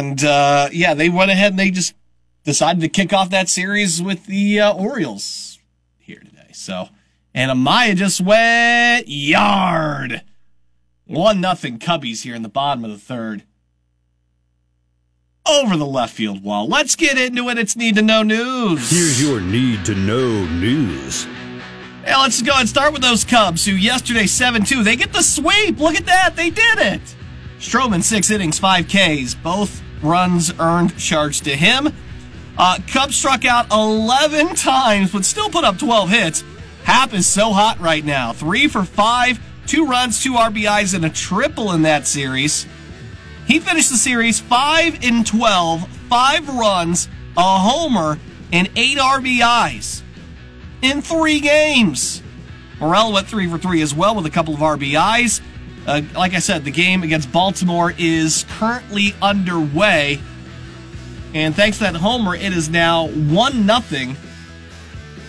And uh, yeah, they went ahead and they just decided to kick off that series with the uh, Orioles here today. So, and Amaya just went yard. One nothing Cubbies here in the bottom of the third. Over the left field wall. Let's get into it. It's need to know news. Here's your need to know news. Yeah, let's go and start with those Cubs who yesterday 7 2. They get the sweep. Look at that. They did it. Stroman, six innings, five Ks, both runs earned charged to him. Uh, Cubs struck out 11 times, but still put up 12 hits. Happ is so hot right now. Three for five, two runs, two RBIs, and a triple in that series. He finished the series 5 in 12, five runs, a homer, and eight RBIs in three games. Morel went three for three as well with a couple of RBIs. Uh, like I said, the game against Baltimore is currently underway. And thanks to that homer, it is now 1 0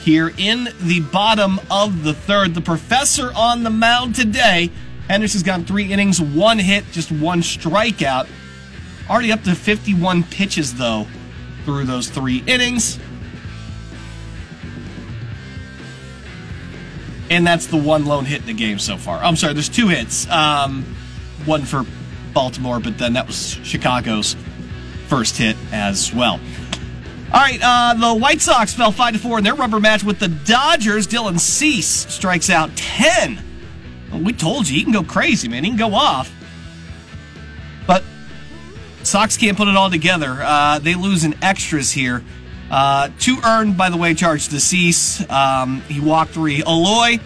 here in the bottom of the third. The professor on the mound today. Henderson's gone three innings, one hit, just one strikeout. Already up to 51 pitches, though, through those three innings. And that's the one lone hit in the game so far. I'm sorry, there's two hits. Um, one for Baltimore, but then that was Chicago's first hit as well. All right, uh, the White Sox fell five to four in their rubber match with the Dodgers. Dylan Cease strikes out ten. Well, we told you he can go crazy, man. He can go off, but Sox can't put it all together. Uh, they lose in extras here. Uh, two earned, by the way, charged to. Um, he walked three. Eloy,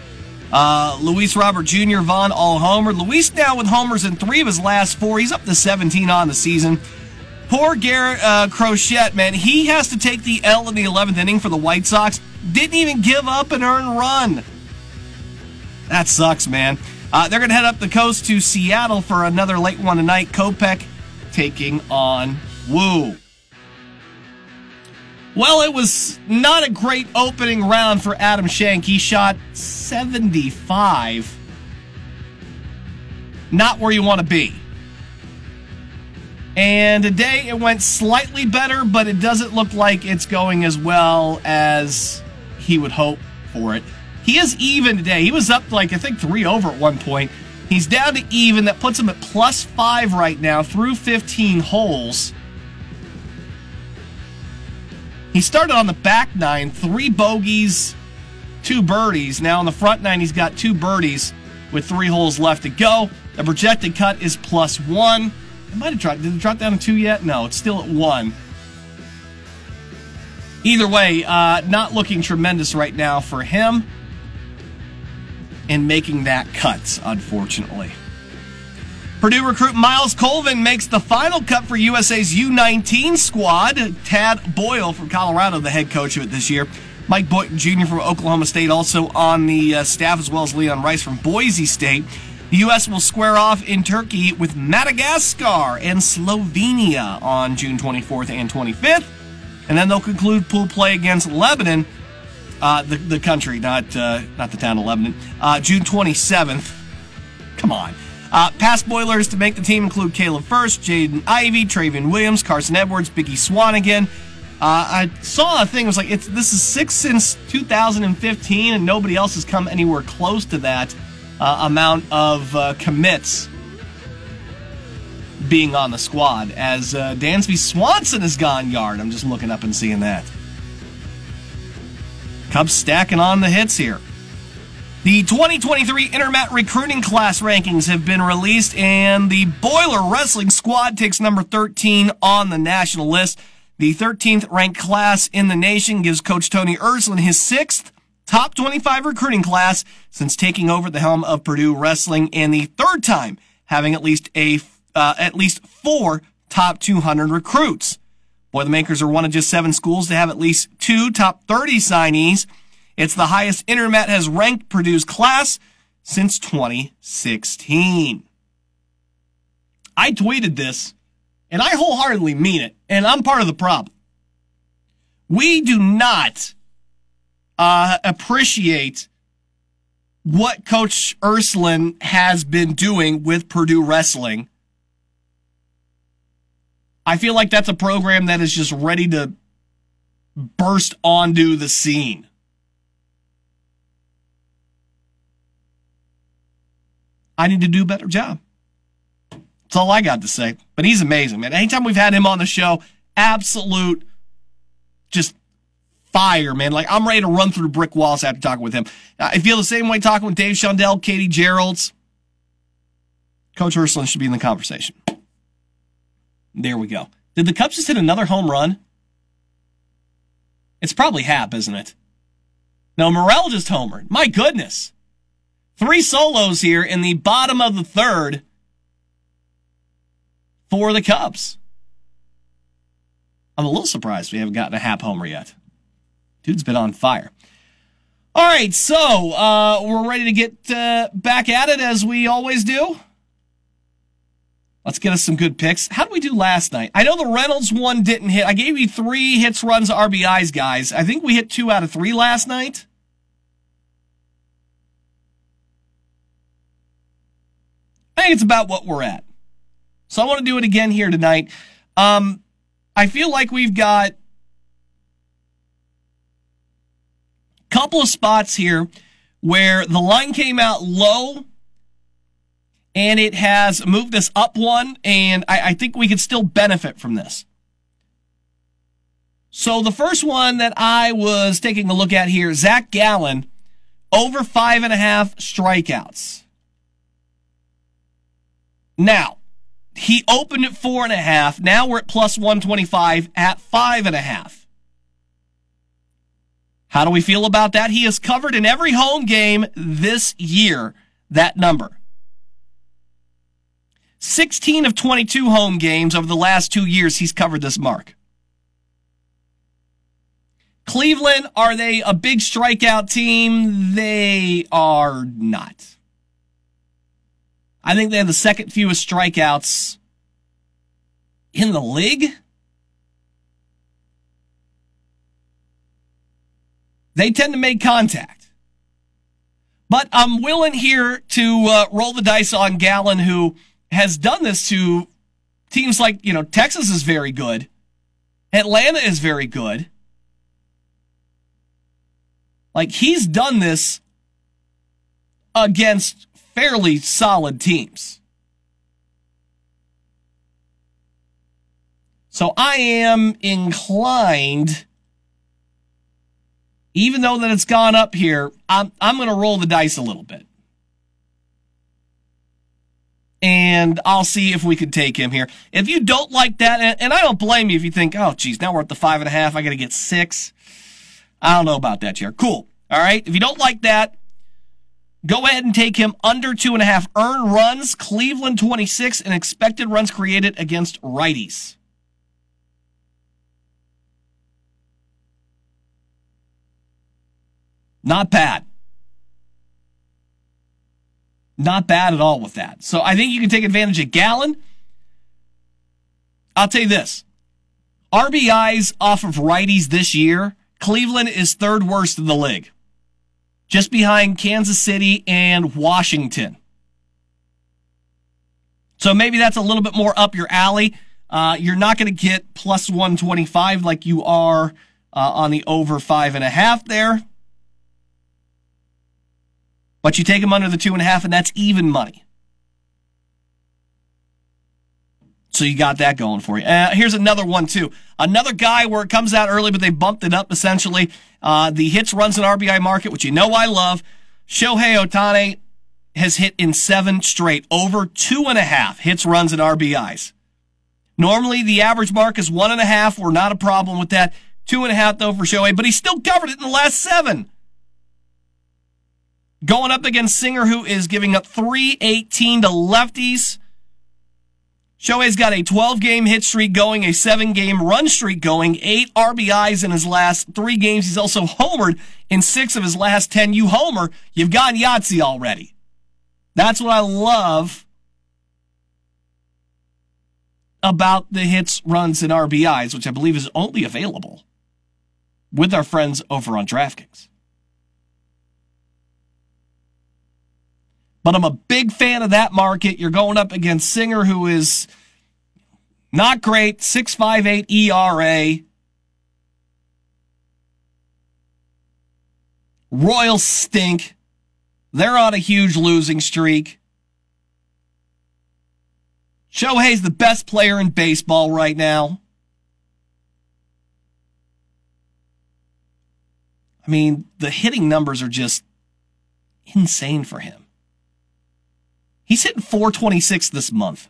uh, Luis Robert Jr., Vaughn, all homer. Luis now with homers in three of his last four. He's up to 17 on the season. Poor Garrett uh, Crochet, man. He has to take the L in the 11th inning for the White Sox. Didn't even give up an earned run. That sucks, man. Uh, they're going to head up the coast to Seattle for another late one tonight. Kopech taking on Woo. Well, it was not a great opening round for Adam Schenk. He shot 75. Not where you want to be. And today it went slightly better, but it doesn't look like it's going as well as he would hope for it. He is even today. He was up like, I think, three over at one point. He's down to even. That puts him at plus five right now through 15 holes. He started on the back nine, three bogeys, two birdies. Now on the front nine, he's got two birdies with three holes left to go. The projected cut is plus one. It might have dropped. Did it drop down to two yet? No, it's still at one. Either way, uh, not looking tremendous right now for him in making that cut, unfortunately. Purdue recruit Myles Colvin makes the final cut for USA's U19 squad. Tad Boyle from Colorado, the head coach of it this year. Mike Boynton Jr. from Oklahoma State, also on the uh, staff, as well as Leon Rice from Boise State. The U.S. will square off in Turkey with Madagascar and Slovenia on June 24th and 25th. And then they'll conclude pool play against Lebanon, uh, the, the country, not, uh, not the town of Lebanon, uh, June 27th. Come on. Uh, past Boilers to make the team include Caleb Furst, Jaden Ivey, Trevion Williams, Carson Edwards, Biggie Swanigan. Uh, I saw a thing. It was like it's this is six since 2015, and nobody else has come anywhere close to that uh, amount of uh, commits being on the squad. As uh, Dansby Swanson has gone yard. I'm just looking up and seeing that. Cubs stacking on the hits here. The 2023 Intermat recruiting class rankings have been released, and the Boiler Wrestling Squad takes number 13 on the national list. The 13th ranked class in the nation gives Coach Tony Ersland his sixth top 25 recruiting class since taking over the helm of Purdue Wrestling, and the third time having at least a uh, at least four top 200 recruits. Boilermakers are one of just seven schools to have at least two top 30 signees. It's the highest Intermat has ranked Purdue's class since 2016. I tweeted this, and I wholeheartedly mean it, and I'm part of the problem. We do not uh, appreciate what Coach Ersland has been doing with Purdue wrestling. I feel like that's a program that is just ready to burst onto the scene. I need to do a better job. That's all I got to say. But he's amazing, man. Anytime we've had him on the show, absolute just fire, man. Like I'm ready to run through brick walls after talking with him. Uh, I feel the same way talking with Dave Shondell, Katie Gearlds. Coach Ersland should be in the conversation. There we go. Did the Cubs just hit another home run? It's probably Happ, isn't it? No, Morel just homered. My goodness. Three solos here in the bottom of the third for the Cubs. I'm a little surprised we haven't gotten a Happ homer yet. Dude's been on fire. All right, so uh, we're ready to get uh, back at it as we always do. Let's get us some good picks. How did we do last night? I know the Reynolds one didn't hit. I gave you three hits, runs, RBIs, guys. I think we hit two out of three last night. I think it's about what we're at. So I want to do it again here tonight. Um, I feel like we've got a couple of spots here where the line came out low and it has moved us up one, and I, I think we could still benefit from this. So the first one that I was taking a look at here, Zach Gallen, over five and a half strikeouts. Now, he opened at four and a half. Now we're at plus 125 at five and a half. How do we feel about that? He has covered in every home game this year that number. 16 of 22 home games over the last two years, he's covered this mark. Cleveland, are they a big strikeout team? They are not. I think they have the second fewest strikeouts in the league. They tend to make contact. But I'm willing here to uh, roll the dice on Gallen, who has done this to teams like, you know, Texas is very good. Atlanta is very good. Like he's done this against fairly solid teams. So I am inclined, even though that it's gone up here, I'm, I'm going to roll the dice a little bit. And I'll see if we can take him here. If you don't like that, and, and I don't blame you if you think, oh, geez, now we're at the five and a half. I got to get six. I don't know about that, Jared. Cool. All right. If you don't like that, Go ahead and take him under two and a half earned runs. Cleveland 26 and expected runs created against righties. Not bad. Not bad at all with that. So I think you can take advantage of Gallen. I'll tell you this. RBIs off of righties this year, Cleveland is third worst in the league just behind Kansas City and Washington. So maybe that's a little bit more up your alley. Uh, you're not going to get plus 125 like you are uh, on the over five and a half there. But you take them under the two and a half, and that's even money. So you got that going for you. Uh, here's another one too. Another guy where it comes out early, but they bumped it up essentially. Uh, the hits, runs, and RBI market, which you know I love. Shohei Ohtani has hit in seven straight, over two and a half hits, runs, and RBIs. Normally, the average mark is one and a half. We're not a problem with that. Two and a half, though, for Shohei, but he still covered it in the last seven. Going up against Singer, who is giving up 318 to lefties. Shohei's got a 12 game hit streak going, a seven game run streak going, eight RBIs in his last three games. He's also homered in six of his last 10. You homer, you've gotten Yahtzee already. That's what I love about the hits, runs, and RBIs, which I believe is only available with our friends over on DraftKings. But I'm a big fan of that market. You're going up against Singer, who is not great, 658 ERA. Royals stink. They're on a huge losing streak. Shohei's the best player in baseball right now. I mean, the hitting numbers are just insane for him. He's hitting 426 this month.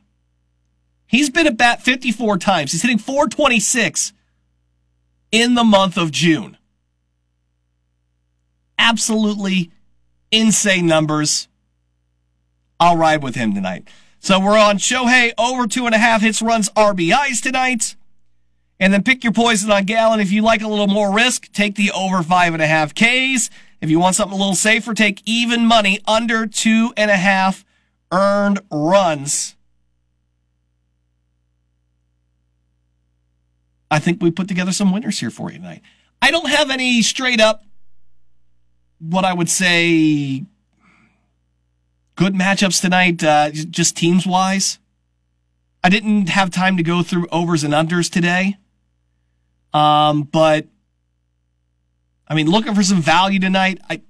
He's been at bat 54 times. He's hitting 426 in the month of June. Absolutely insane numbers. I'll ride with him tonight. So we're on Shohei over two and a half hits, runs, RBIs tonight. And then pick your poison on Gallen. If you like a little more risk, take the over five and a half Ks. If you want something a little safer, take even money under two and a half earned runs. I think we put together some winners here for you tonight. I don't have any straight up, what I would say, good matchups tonight, uh, just teams wise. I didn't have time to go through overs and unders today. Um, but I mean, looking for some value tonight. I,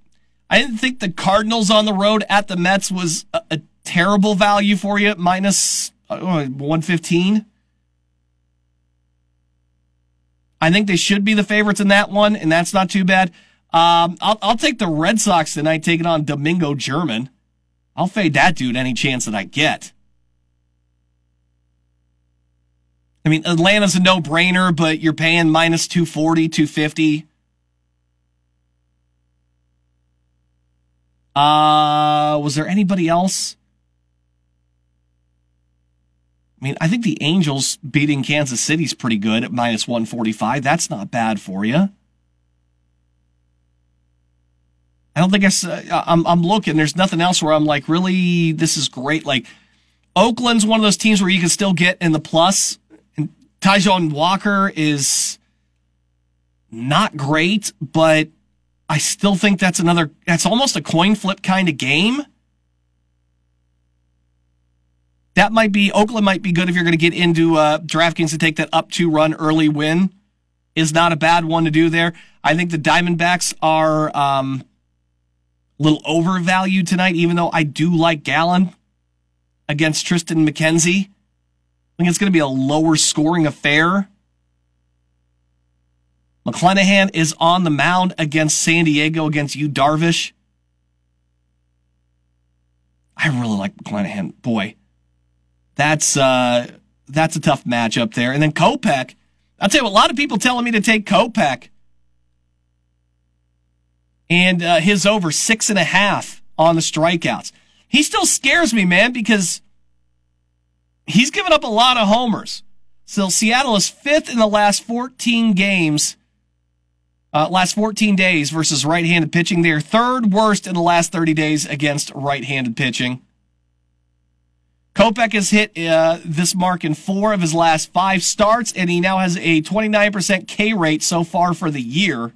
I didn't think the Cardinals on the road at the Mets was a, a terrible value for you, uh, 115. I think they should be the favorites in that one, and that's not too bad. Um, I'll, I'll take the Red Sox tonight, taking on Domingo German. I'll fade that dude any chance that I get. I mean, Atlanta's a no brainer, but you're paying minus 240, 250. Uh, was there anybody else? I mean, I think the Angels beating Kansas City's pretty good at minus 145. That's not bad for you. I don't think I, uh, I'm, I'm looking. There's nothing else where I'm like, really, this is great. Like, Oakland's one of those teams where you can still get in the plus. And Taijuan Walker is not great, but I still think that's another, that's almost a coin flip kind of game. That might be, Oakland might be good if you're going to get into uh, DraftKings to take that up two run early win. Is not a bad one to do there. I think the Diamondbacks are um, a little overvalued tonight, even though I do like Gallen against Triston McKenzie. I think it's going to be a lower scoring affair. McClanahan is on the mound against San Diego against Yu Darvish. I really like McClanahan. Boy, that's uh, that's a tough matchup there. And then Kopech, I'll tell you, a lot of people telling me to take Kopech, and uh, his over six and a half on the strikeouts. He still scares me, man, because he's given up a lot of homers. So Seattle is fifth in the last 14 games, uh, last 14 days versus right-handed pitching. They're third worst in the last 30 days against right-handed pitching. Kopech has hit uh, this mark in four of his last five starts, and he now has a 29% K rate so far for the year.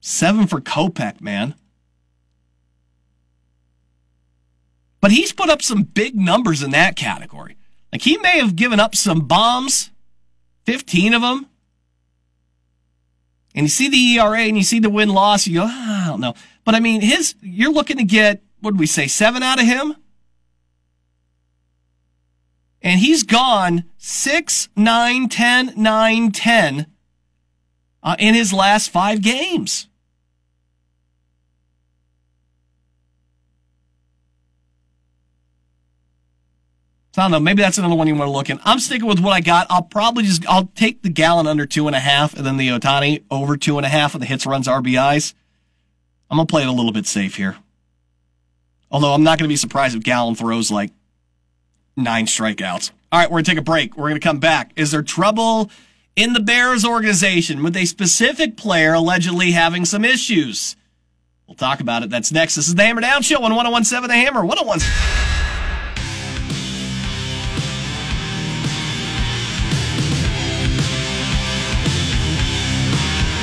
Seven for Kopech, man. But he's put up some big numbers in that category. Like he may have given up some bombs, 15 of them. And you see the ERA and you see the win loss, you go, ah, I don't know. But I mean, his, you're looking to get, what did we say, seven out of him? And he's gone six, nine, ten, nine, ten uh, in his last five games. So I don't know. Maybe that's another one you want to look in. I'm sticking with what I got. I'll probably just I'll take the Gallen under two and a half, and then the Ohtani over two and a half of the hits, runs, RBIs. I'm gonna play it a little bit safe here. Although I'm not gonna be surprised if Gallen throws like nine strikeouts. All right, we're gonna take a break. We're gonna come back. Is there trouble in the Bears organization with a specific player allegedly having some issues? We'll talk about it. That's next. This is the Hammer Down Show on 1017 The Hammer. 101.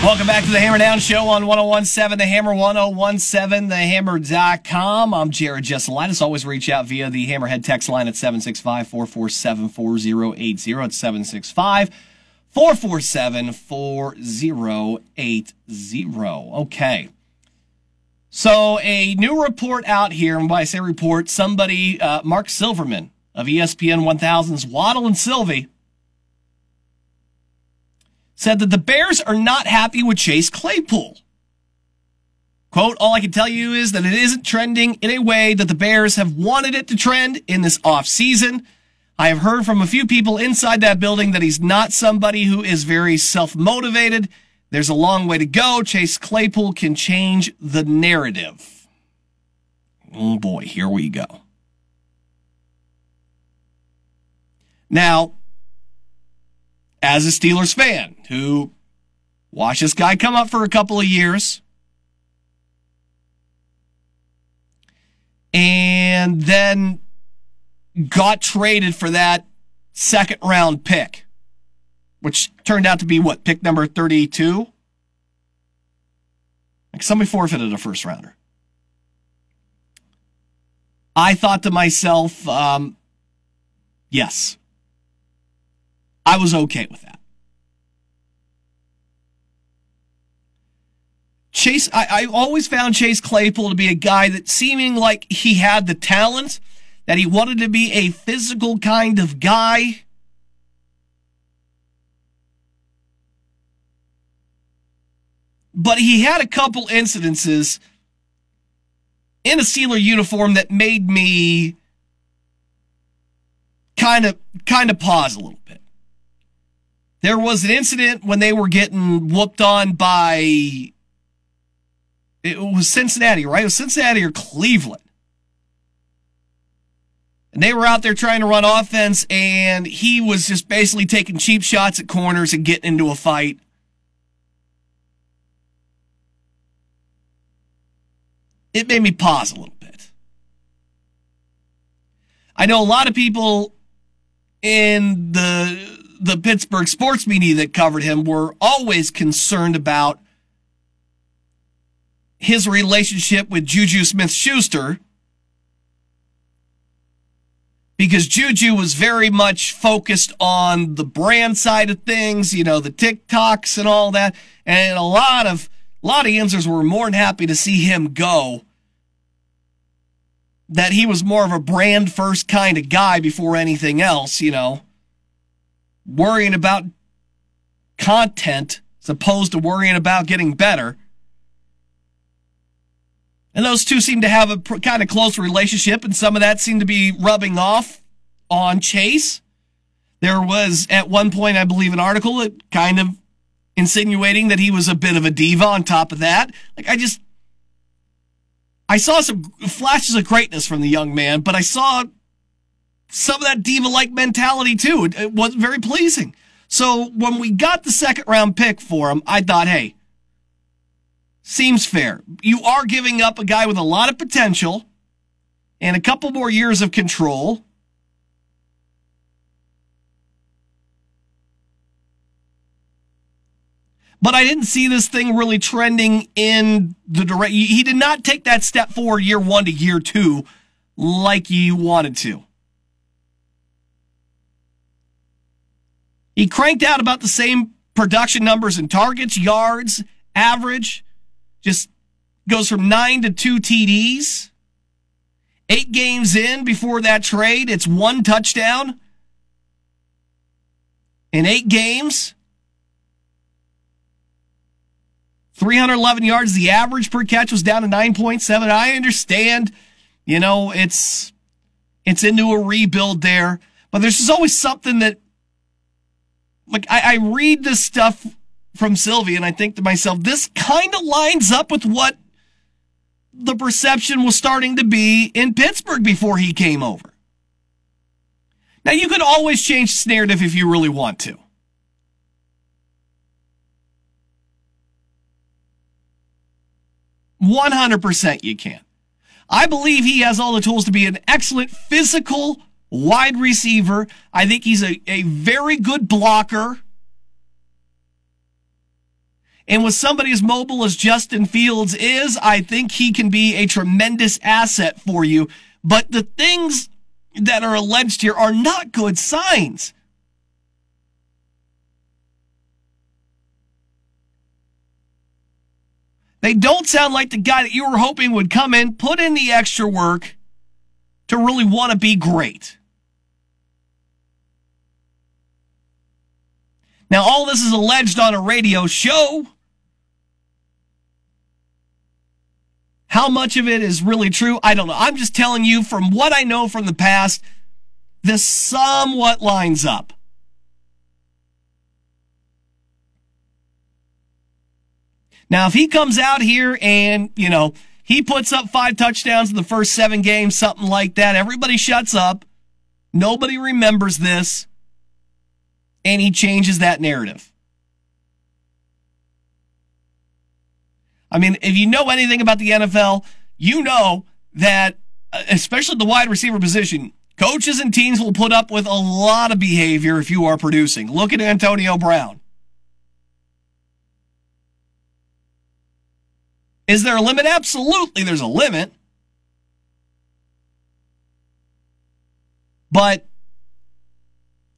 Welcome back to the Hammer Down Show on 1017 The Hammer, 1017TheHammer.com. I'm Jared Jesselitis. Always reach out via the Hammerhead text line at 765 447 4080. It's 765 447 4080. Okay. So, a new report out here, and when I say report, somebody, uh, Marc Silverman of ESPN 1000's Waddle and Silvy, said that the Bears are not happy with Chase Claypool. Quote, all I can tell you is that it isn't trending in a way that the Bears have wanted it to trend in this offseason. I have heard from a few people inside that building that he's not somebody who is very self motivated. There's a long way to go. Chase Claypool can change the narrative. Oh boy, here we go. Now, as a Steelers fan who watched this guy come up for a couple of years and then got traded for that second round pick, which turned out to be what, pick number 32? Like somebody forfeited a first rounder. I thought to myself, um, yes, I was okay with that. Chase, I, I always found Chase Claypool to be a guy that seeming like he had the talent, that he wanted to be a physical kind of guy. But he had a couple incidences in a Steeler uniform that made me kind of kind of pause a little bit. There was an incident when they were getting whooped on by it was Cincinnati, right? It was Cincinnati or Cleveland. And they were out there trying to run offense, and he was just basically taking cheap shots at corners and getting into a fight. It made me pause a little bit. I know a lot of people in the the Pittsburgh sports media that covered him were always concerned about his relationship with Juju Smith Schuster because Juju was very much focused on the brand side of things, you know, the TikToks and all that. And a lot of a lot of answers were more than happy to see him go. That he was more of a brand first kind of guy before anything else, you know worrying about content as opposed to worrying about getting better. And those two seem to have a pr- kind of close relationship, and some of that seemed to be rubbing off on Chase. There was at one point, I believe, an article that kind of insinuating that he was a bit of a diva on top of that. Like, I just, I saw some flashes of greatness from the young man, but I saw some of that diva like mentality too. It, it was very pleasing. So when we got the second round pick for him, I thought, hey, seems fair. You are giving up a guy with a lot of potential and a couple more years of control. But I didn't see this thing really trending in the direct. He did not take that step forward year one to year two like you wanted to. He cranked out about the same production numbers and targets, yards, average. Just goes from nine to two TDs. Eight games in before that trade, it's one touchdown. In eight games, 311 yards. The average per catch was down to 9.7. I understand, you know, it's it's into a rebuild there. But there's just always something that, like, I, I read this stuff from Silvy and I think to myself, this kind of lines up with what the perception was starting to be in Pittsburgh before he came over. Now, you could always change this narrative if you really want to. One hundred percent, you can. I believe he has all the tools to be an excellent physical wide receiver. I think he's a, a very good blocker. And with somebody as mobile as Justin Fields is, I think he can be a tremendous asset for you. But the things that are alleged here are not good signs. They don't sound like the guy that you were hoping would come in, put in the extra work to really want to be great. Now, all this is alleged on a radio show. How much of it is really true? I don't know. I'm just telling you from what I know from the past, this somewhat lines up. Now, if he comes out here and, you know, he puts up five touchdowns in the first seven games, something like that, everybody shuts up. Nobody remembers this. And he changes that narrative. I mean, if you know anything about the NFL, you know that, uh, especially the wide receiver position, coaches and teams will put up with a lot of behavior if you are producing. Look at Antonio Brown. Is there a limit? Absolutely, there's a limit. But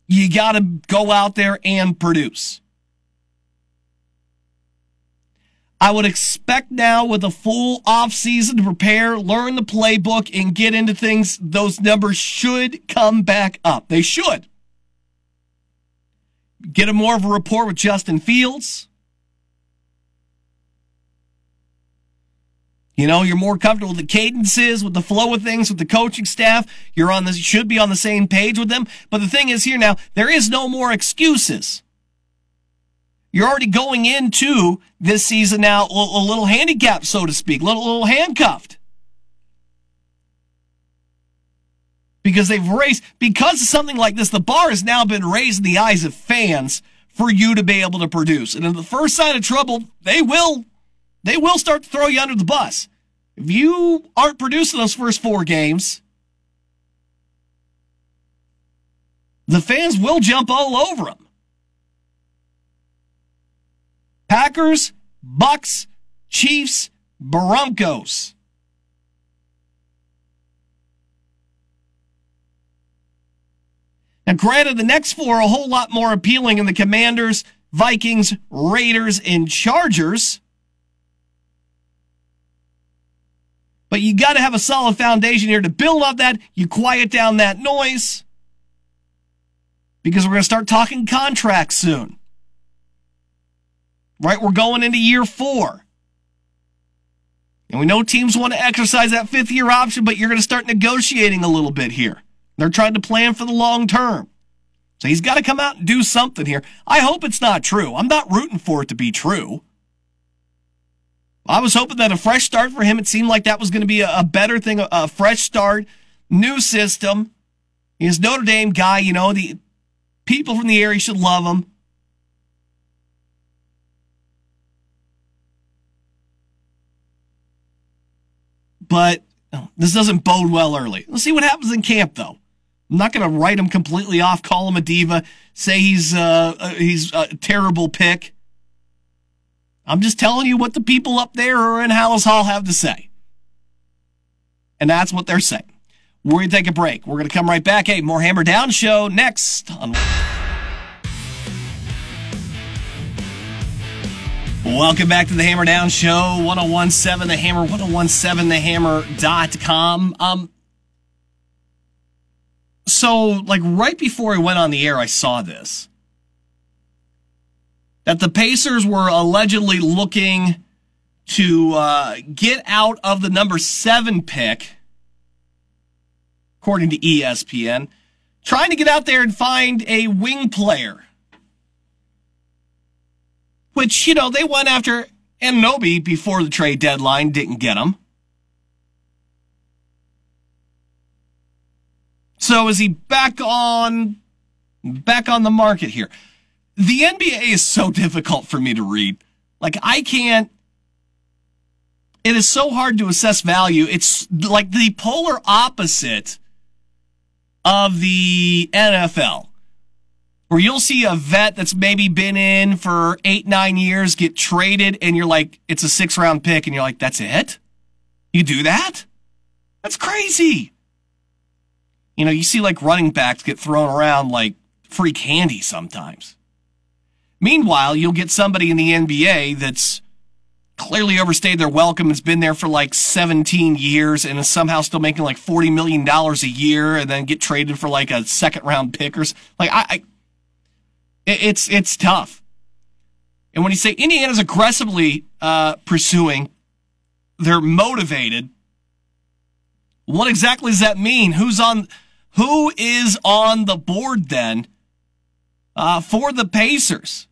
you got to go out there and produce. I would expect now with a full offseason to prepare, learn the playbook, and get into things, those numbers should come back up. They should. Get a more of a rapport with Justin Fields. You know, you're more comfortable with the cadences, with the flow of things, with the coaching staff. You're on this, should be on the same page with them. But the thing is here now, there is no more excuses. You're already going into this season now a little handicapped, so to speak, a little, little handcuffed. Because they've raised, because of something like this, the bar has now been raised in the eyes of fans for you to be able to produce. And in the first sign of trouble, they will they will start to throw you under the bus. If you aren't producing those first four games, the fans will jump all over them. Packers, Bucks, Chiefs, Broncos. Now, granted, the next four are a whole lot more appealing in the Commanders, Vikings, Raiders, and Chargers. But you got to have a solid foundation here to build off that. You quiet down that noise because we're going to start talking contracts soon. Right? We're going into year four. And we know teams want to exercise that fifth year option, but you're going to start negotiating a little bit here. They're trying to plan for the long term. So he's got to come out and do something here. I hope it's not true. I'm not rooting for it to be true. I was hoping that a fresh start for him, it seemed like that was going to be a, better thing, a, fresh start, new system. He's Notre Dame guy, you know, the people from the area should love him. But this doesn't bode well early. Let's see what happens in camp, though. I'm not going to write him completely off, call him a diva, say he's uh, uh, he's a terrible pick. I'm just telling you what the people up there or in Halas Hall have to say. And that's what they're saying. We're going to take a break. We're going to come right back. Hey, more Hammer Down show next on. Welcome back to the Hammer Down Show, 1017 The Hammer, 1017TheHammer.com. Um, so, like, right before I went on the air, I saw this that the Pacers were allegedly looking to uh, get out of the number seven pick, according to ESPN, trying to get out there and find a wing player. Which, you know, they went after Anunoby before the trade deadline, didn't get him. So is he back on back on the market here? The NBA is so difficult for me to read. Like I can't it is so hard to assess value. It's like the polar opposite of the NFL, where you'll see a vet that's maybe been in for eight, nine years get traded, and you're like, it's a six round pick, and you're like, that's it? You do that? That's crazy. You know, you see like running backs get thrown around like free candy sometimes. Meanwhile, you'll get somebody in the NBA that's clearly overstayed their welcome, has been there for like 17 years, and is somehow still making like $40 million a year and then get traded for like a second round pickers. Like, I, I it's, it's tough. And when you say Indiana's aggressively uh, pursuing, they're motivated. What exactly does that mean? Who's on, who is on the board then uh, for the Pacers?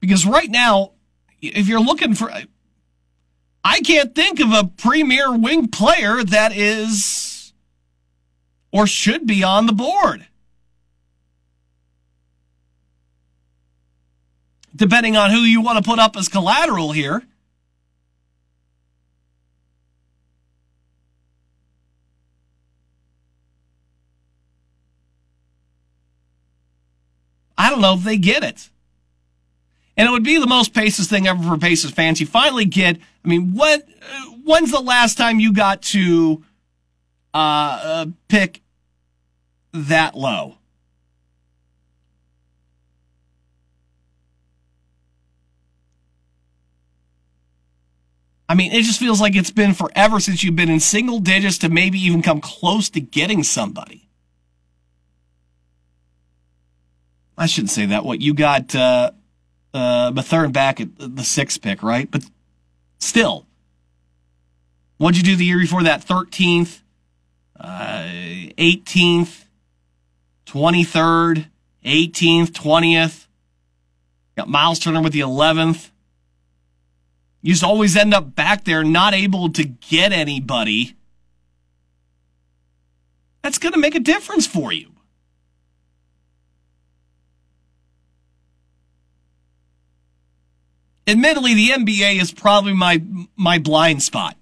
Because right now, if you're looking for, I can't think of a premier wing player that is or should be on the board. Depending on who you want to put up as collateral here. I don't know if they get it. And it would be the most Pacers thing ever for Pacers fans. You finally get, I mean, what, when's the last time you got to, uh, uh pick that low? I mean, it just feels like it's been forever since you've been in single digits to maybe even come close to getting somebody. I shouldn't say that. What you got, uh, uh, Mathurin back at the sixth pick, right? But still, what'd you do the year before that? 13th, uh, 18th, 23rd, 18th, 20th. Got Myles Turner with the 11th. You just always end up back there, not able to get anybody. That's going to make a difference for you. Admittedly, the NBA is probably my my blind spot.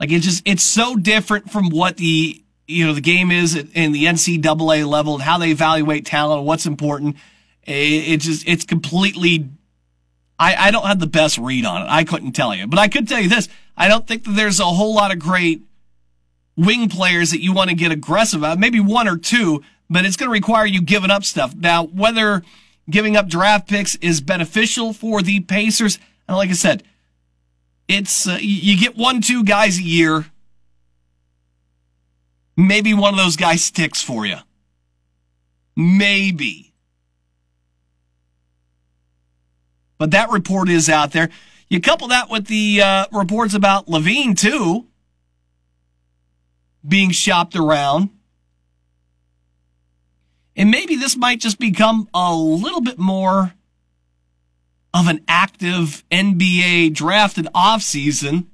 Like it's just it's so different from what the you know the game is in the NCAA level and how they evaluate talent, what's important. It, just it's completely. I, I don't have the best read on it. I couldn't tell you, but I could tell you this: I don't think that there's a whole lot of great wing players that you want to get aggressive about. Maybe one or two, but it's going to require you giving up stuff. Now, whether giving up draft picks is beneficial for the Pacers. And like I said, it's uh, you get one, two guys a year. Maybe one of those guys sticks for you. Maybe. But that report is out there. You couple that with the uh, reports about LaVine, too, being shopped around. And maybe this might just become a little bit more of an active NBA draft and offseason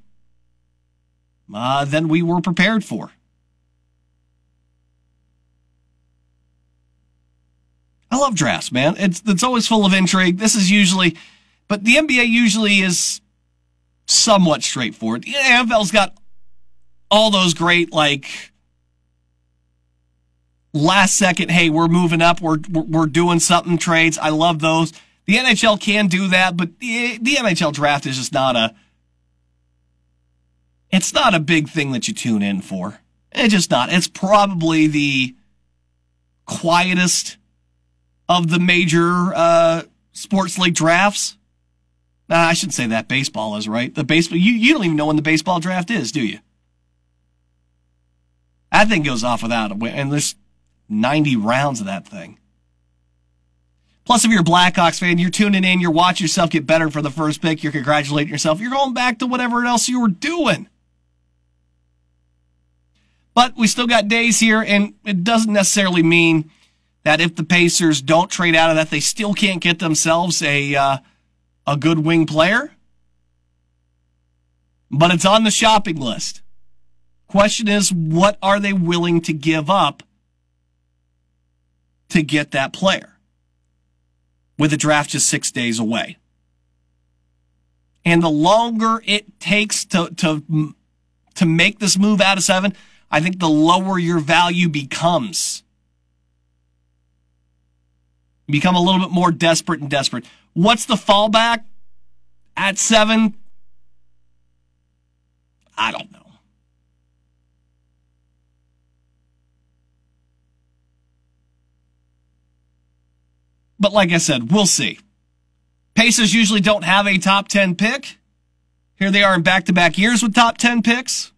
uh, than we were prepared for. I love drafts, man. It's it's always full of intrigue. This is usually, but the NBA usually is somewhat straightforward. The NFL's got all those great like last second, hey, we're moving up, we're we're doing something trades. I love those. The NHL can do that, but the, the NHL draft is just not a it's not a big thing that you tune in for. It's just not. It's probably the quietest of the major uh, sports league drafts. Nah, I shouldn't say that. Baseball is right. The baseball you you don't even know when the baseball draft is, do you? That thing goes off without a and there's 90 rounds of that thing. Plus, if you're a Blackhawks fan, you're tuning in, you're watching yourself get better for the first pick, you're congratulating yourself, you're going back to whatever else you were doing. But we still got days here, and it doesn't necessarily mean that if the Pacers don't trade out of that, they still can't get themselves a uh, a good wing player. But it's on the shopping list. Question is, what are they willing to give up to get that player? with the draft just six days away. And the longer it takes to, to, to make this move out of seven, I think the lower your value becomes. You become a little bit more desperate and desperate. What's the fallback at seven? I don't know. But like I said, we'll see. Pacers usually don't have a top 10 pick. Here they are in back to back years with top 10 picks.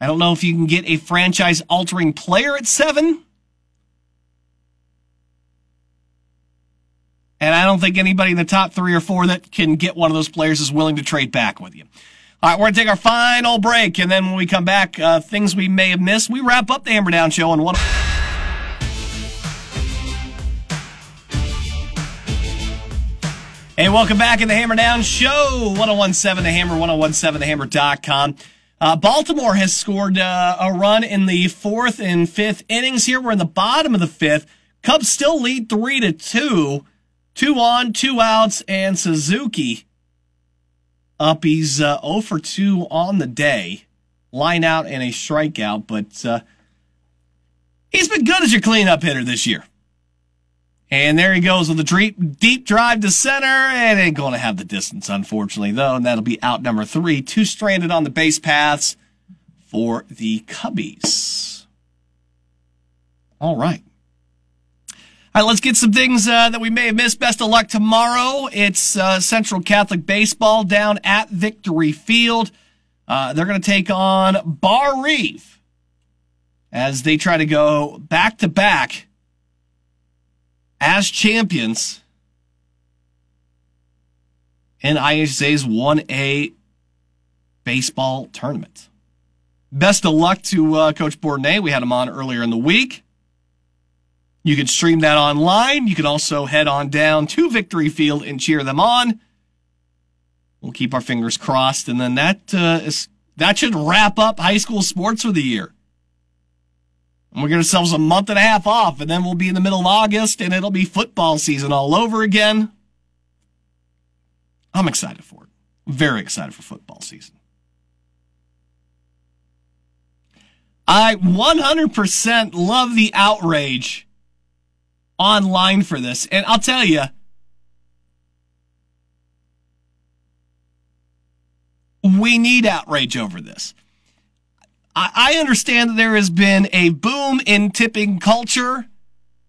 I don't know if you can get a franchise altering player at seven. And I don't think anybody in the top three or four that can get one of those players is willing to trade back with you. All right, we're going to take our final break. And then when we come back, uh, things we may have missed, we wrap up the Hammer Down show on one. Hey, welcome back in the Hammer Down Show, 1017 The Hammer, 1017TheHammer.com. Uh, Baltimore has scored uh, a run in the fourth and fifth innings here. We're in the bottom of the fifth. Cubs still lead three to two. Two on, two outs, and Suzuki up. He's uh, 0 for 2 on the day. Line out and a strikeout, but uh, he's been good as your cleanup hitter this year. And there he goes with a deep, deep drive to center and ain't going to have the distance, unfortunately, though. And that'll be out number three. Two stranded on the base paths for the Cubbies. All right. All right, let's get some things uh, that we may have missed. Best of luck tomorrow. It's uh, Central Catholic Baseball down at Victory Field. Uh, they're going to take on Barr-Reeve as they try to go back to back as champions in IHSA's 1A baseball tournament. Best of luck to uh, Coach Bourdonnais. We had him on earlier in the week. You can stream that online. You can also head on down to Victory Field and cheer them on. We'll keep our fingers crossed, and then that uh, is, that should wrap up high school sports for the year. And we get ourselves a month and a half off, and then we'll be in the middle of August, and it'll be football season all over again. I'm excited for it. Very excited for football season. I 100% love the outrage online for this. And I'll tell you, we need outrage over this. I understand that there has been a boom in tipping culture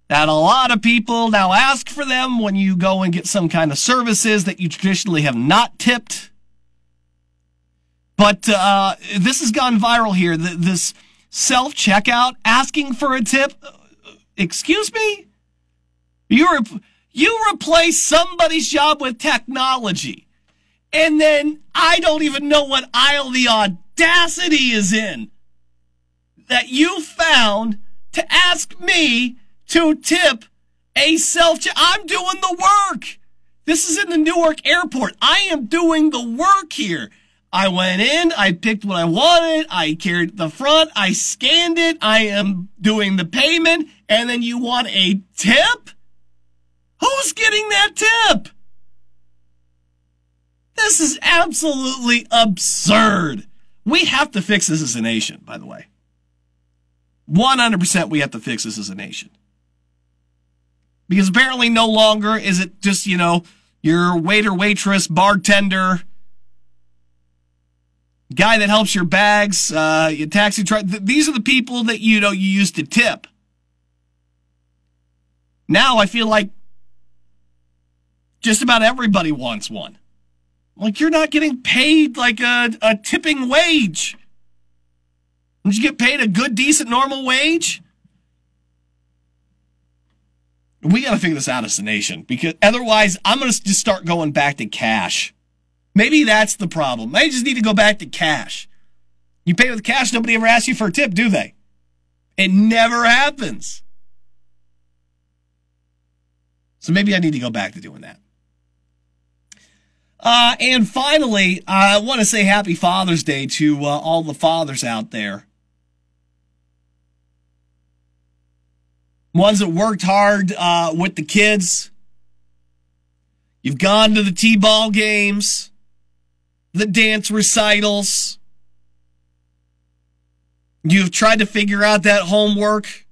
that a lot of people now ask for them when you go and get some kind of services that you traditionally have not tipped. But uh, this has gone viral here. This self checkout asking for a tip. Excuse me? You re- you replace somebody's job with technology, and then I don't even know what aisle the audacity is in that you found to ask me to tip a self check. I'm doing the work. This is in the Newark airport. I am doing the work here. I went in, I picked what I wanted, I carried the front, I scanned it, I am doing the payment, and then you want a tip? Who's getting that tip? This is absolutely absurd. We have to fix this as a nation, by the way. 100% we have to fix this as a nation. Because apparently no longer is it just, you know, your waiter, waitress, bartender, guy that helps your bags, uh, your taxi truck. These are the people that, you know, you used to tip. Now I feel like just about everybody wants one. Like you're not getting paid like a, a tipping wage. Did you get paid a good, decent, normal wage? We got to figure this out as a nation because otherwise, I'm going to just start going back to cash. Maybe that's the problem. I just need to go back to cash. You pay with cash, nobody ever asks you for a tip, do they? It never happens. So maybe I need to go back to doing that. Uh, and finally, I want to say happy Father's Day to uh, all the fathers out there. Ones that worked hard uh, with the kids. You've gone to the T-ball games, the dance recitals. You've tried to figure out that homework.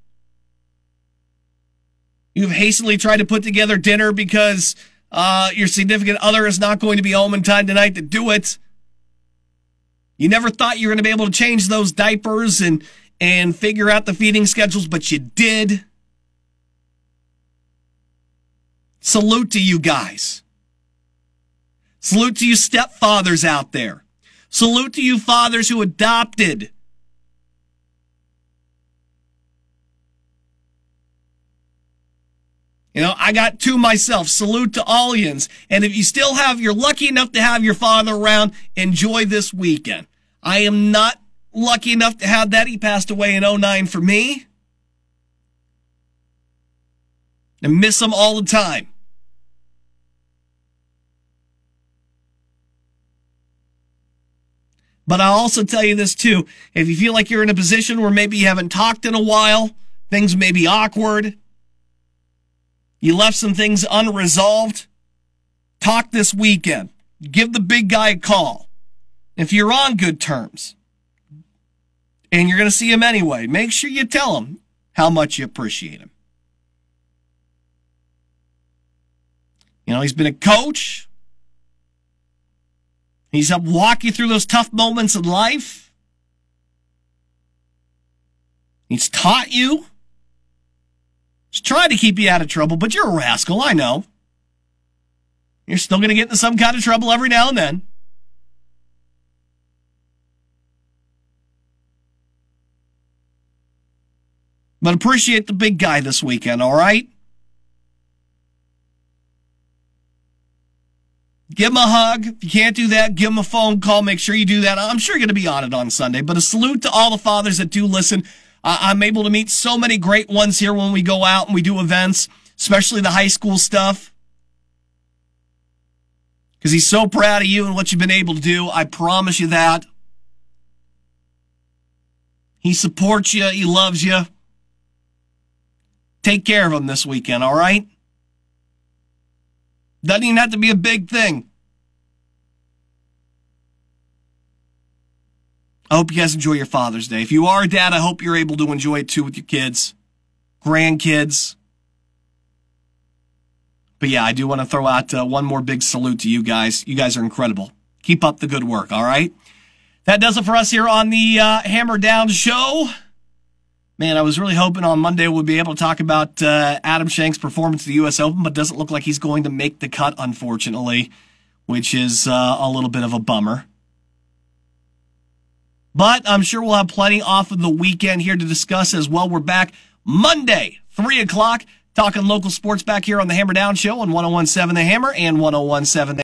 You've hastily tried to put together dinner because uh, your significant other is not going to be home in time tonight to do it. You never thought you were going to be able to change those diapers and and figure out the feeding schedules, but you did. Salute to you guys. Salute to you stepfathers out there. Salute to you fathers who adopted. You know, I got two myself. Salute to Allians. And if you still have, you're lucky enough to have your father around, enjoy this weekend. I am not lucky enough to have that. He passed away in 09 for me. And miss him all the time. But I'll also tell you this too. If you feel like you're in a position where maybe you haven't talked in a while, things may be awkward, you left some things unresolved, talk this weekend. Give the big guy a call. If you're on good terms and you're going to see him anyway, make sure you tell him how much you appreciate him. You know, he's been a coach. He's helped walk you through those tough moments in life. He's taught you. He's tried to keep you out of trouble, but you're a rascal, I know. You're still going to get into some kind of trouble every now and then. But appreciate the big guy this weekend, all right? Give him a hug. If you can't do that, give him a phone call. Make sure you do that. I'm sure you're going to be on it on Sunday. But a salute to all the fathers that do listen. I'm able to meet so many great ones here when we go out and we do events, especially the high school stuff. Because he's so proud of you and what you've been able to do. I promise you that. He supports you. He loves you. Take care of him this weekend, all right? Doesn't even have to be a big thing. I hope you guys enjoy your Father's Day. If you are a dad, I hope you're able to enjoy it too with your kids, grandkids. But yeah, I do want to throw out uh, one more big salute to you guys. You guys are incredible. Keep up the good work, all right? That does it for us here on the uh, Hammer Down Show. Man, I was really hoping on Monday we'd be able to talk about uh, Adam Schenk's performance at the U.S. Open, but doesn't look like he's going to make the cut, unfortunately, which is uh, a little bit of a bummer. But I'm sure we'll have plenty off of the weekend here to discuss as well. We're back Monday, 3 o'clock, talking local sports back here on the Hammer Down Show on 1017 The Hammer and 1017